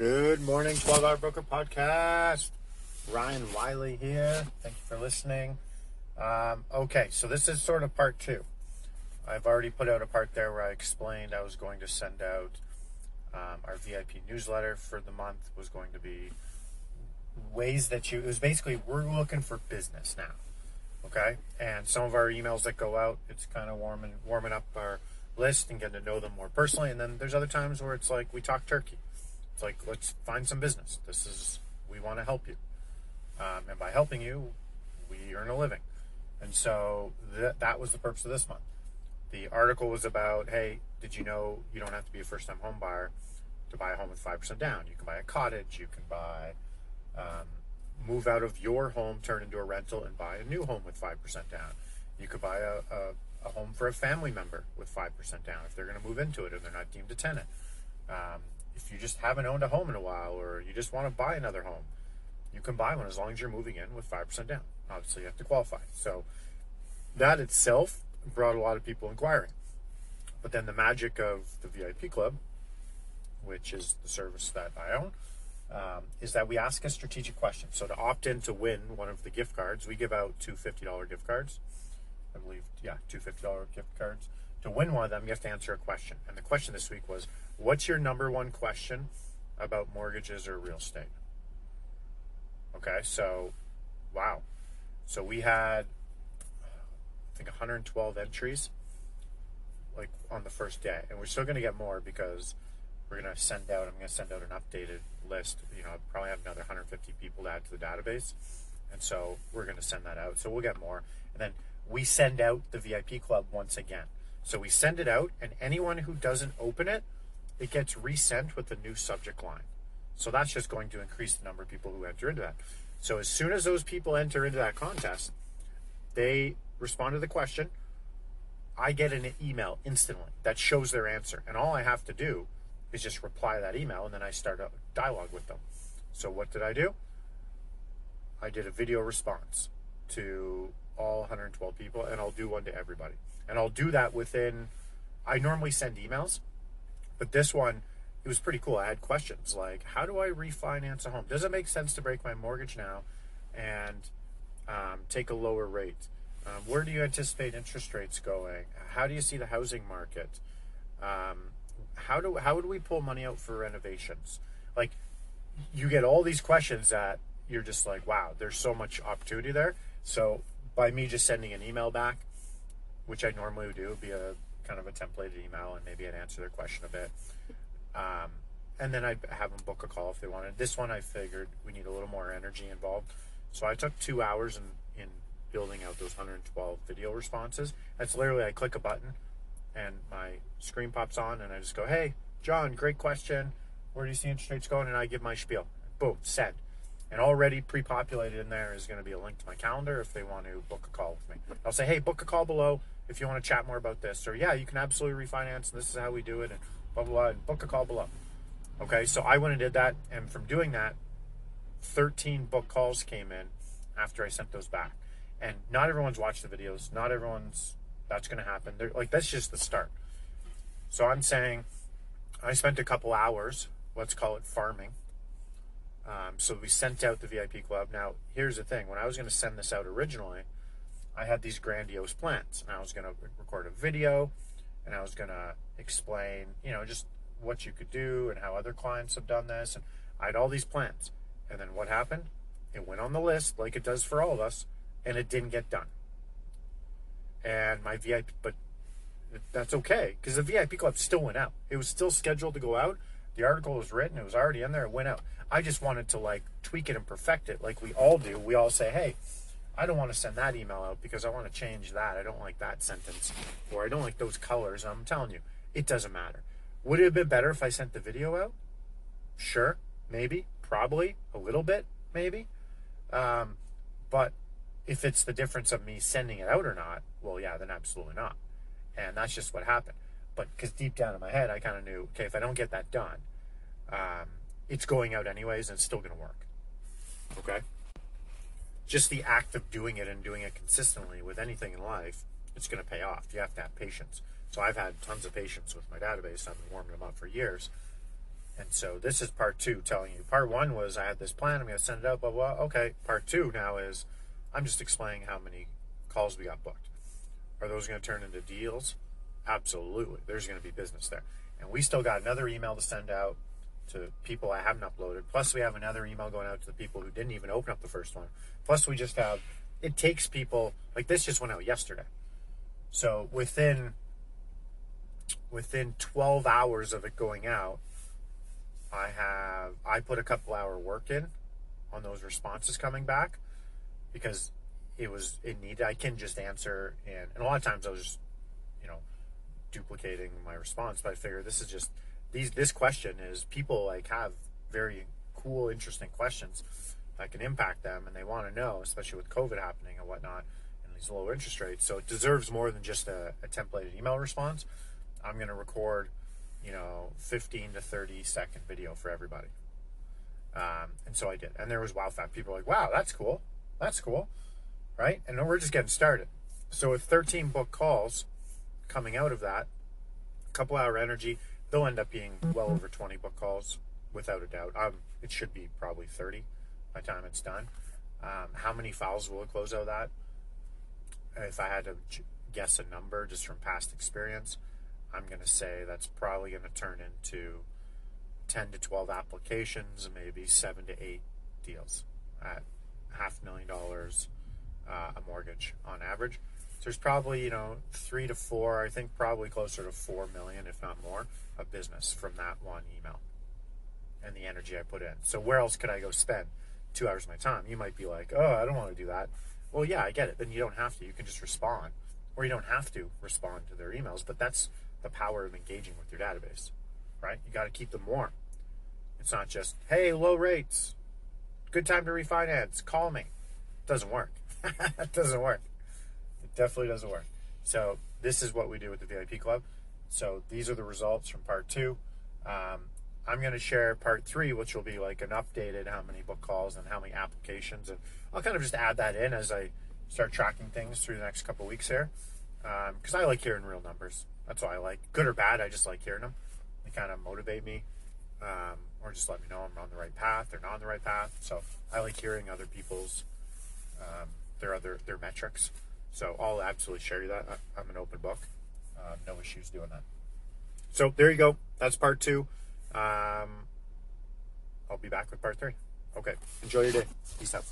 Good morning, 12 Hour Broker Podcast. Ryan Wiley here. Thank you for listening. Um, okay, so this is sort of part two. I've already put out a part there where I explained I was going to send out um, our VIP newsletter for the month was going to be ways that you it was basically we're looking for business now okay and some of our emails that go out it's kind of warming warming up our list and getting to know them more personally and then there's other times where it's like we talk turkey it's like let's find some business. This is we want to help you. Um, and by helping you we earn a living. And so that that was the purpose of this month. The article was about hey did you know you don't have to be a first time home buyer to buy a home with 5% down? You can buy a cottage you can buy um, move out of your home turn into a rental and buy a new home with 5% down. You could buy a, a, a home for a family member with 5% down if they're going to move into it and they're not deemed a tenant. Um, if you just haven't owned a home in a while or you just want to buy another home you can buy one as long as you're moving in with 5% down obviously you have to qualify so that itself brought a lot of people inquiring. But then the magic of the VIP Club, which is the service that I own, um, is that we ask a strategic question. So to opt in to win one of the gift cards, we give out two $50 gift cards. I believe, yeah, two $50 gift cards. To win one of them, you have to answer a question. And the question this week was, what's your number one question about mortgages or real estate? Okay, so, wow. So we had I think 112 entries like on the first day and we're still going to get more because we're going to send out i'm going to send out an updated list you know I'll probably have another 150 people to add to the database and so we're going to send that out so we'll get more and then we send out the vip club once again so we send it out and anyone who doesn't open it it gets resent with a new subject line so that's just going to increase the number of people who enter into that so as soon as those people enter into that contest they respond to the question, I get an email instantly that shows their answer. And all I have to do is just reply that email and then I start a dialogue with them. So what did I do? I did a video response to all 112 people and I'll do one to everybody. And I'll do that within I normally send emails, but this one it was pretty cool. I had questions like how do I refinance a home? Does it make sense to break my mortgage now and um, take a lower rate? Um, where do you anticipate interest rates going? How do you see the housing market? Um, how do how would we pull money out for renovations? Like, you get all these questions that you're just like, wow, there's so much opportunity there. So by me just sending an email back, which I normally would do, be a kind of a templated email, and maybe I'd answer their question a bit. Um, and then I'd have them book a call if they wanted. This one I figured we need a little more energy involved, so I took two hours in, in building out those 112 video responses. That's literally I click a button and my screen pops on and I just go, hey, John, great question. Where do you see interest rates going? And I give my spiel. Boom, send. And already pre populated in there is going to be a link to my calendar if they want to book a call with me. I'll say, hey, book a call below if you want to chat more about this. Or, yeah, you can absolutely refinance and this is how we do it and blah, blah, blah. And book a call below. Okay, so I went and did that. And from doing that, 13 book calls came in after I sent those back and not everyone's watched the videos. Not everyone's that's going to happen. They're, like that's just the start. So I'm saying I spent a couple hours, let's call it farming. Um, so we sent out the VIP club. Now here's the thing: when I was going to send this out originally, I had these grandiose plans, and I was going to record a video, and I was going to explain, you know, just what you could do and how other clients have done this, and I had all these plans. And then what happened? It went on the list, like it does for all of us and it didn't get done. And my VIP, but that's okay because the VIP club still went out. It was still scheduled to go out. The article was written, it was already in there, it went out. I just wanted to like tweak it and perfect it like we all do. We all say, hey, I don't want to send that email out because I want to change that. I don't like that sentence or I don't like those colors. I'm telling you, it doesn't matter. Would it have been better if I sent the video out? Sure. maybe, probably a little bit, maybe. Um, but if it's the difference of me sending it out or not, well, yeah, then absolutely not. And that's just what happened. But because deep down in my head, I kind of knew, okay, if I don't get that done, um, it's going out anyways and it's still going to work. Okay? Just the act of doing it and doing it consistently with anything in life, it's going to pay off. You have to have patience. So I've had tons of patience with my database. I've been warming them up for years. And so this is part two telling you. Part one was I had this plan, I'm going to send it out, blah, blah. Okay. Part two now is I'm just explaining how many calls we got booked. Are those going to turn into deals? Absolutely. There's going to be business there. And we still got another email to send out to people I haven't uploaded. Plus, we have another email going out to the people who didn't even open up the first one. Plus, we just have, it takes people, like this just went out yesterday. So within, within 12 hours of it going out, I have, I put a couple hour work in on those responses coming back because it was, it needed, I can just answer and, and a lot of times I was just, you know, duplicating my response, but I figure this is just, these this question is people like have very cool, interesting questions that can impact them, and they want to know, especially with COVID happening and whatnot, and these low interest rates. So it deserves more than just a, a templated email response. I'm going to record, you know, 15 to 30 second video for everybody. Um, and so I did, and there was wow fact. People like, "Wow, that's cool, that's cool," right? And we're just getting started. So with 13 book calls coming out of that, a couple hour energy, they'll end up being well over 20 book calls without a doubt. Um, it should be probably 30 by the time it's done. Um, how many files will it close out of that? If I had to guess a number just from past experience, I'm going to say that's probably going to turn into 10 to 12 applications, maybe seven to eight deals at half million dollars uh, a mortgage on average. There's probably, you know, three to four, I think probably closer to four million, if not more, of business from that one email and the energy I put in. So where else could I go spend two hours of my time? You might be like, oh, I don't want to do that. Well, yeah, I get it. Then you don't have to. You can just respond, or you don't have to respond to their emails. But that's the power of engaging with your database, right? You got to keep them warm. It's not just, hey, low rates, good time to refinance, call me. Doesn't work. it doesn't work. It definitely doesn't work. So this is what we do with the VIP Club. So these are the results from part two. Um, I'm going to share part three, which will be like an updated how many book calls and how many applications, and I'll kind of just add that in as I start tracking things through the next couple weeks here, because um, I like hearing real numbers. That's all I like, good or bad. I just like hearing them. They kind of motivate me, um, or just let me know I'm on the right path or not on the right path. So I like hearing other people's um, their other their metrics. So I'll absolutely share you that. I'm an open book. Uh, no issues doing that. So there you go. That's part two. Um, I'll be back with part three. Okay. Enjoy your day. Peace out.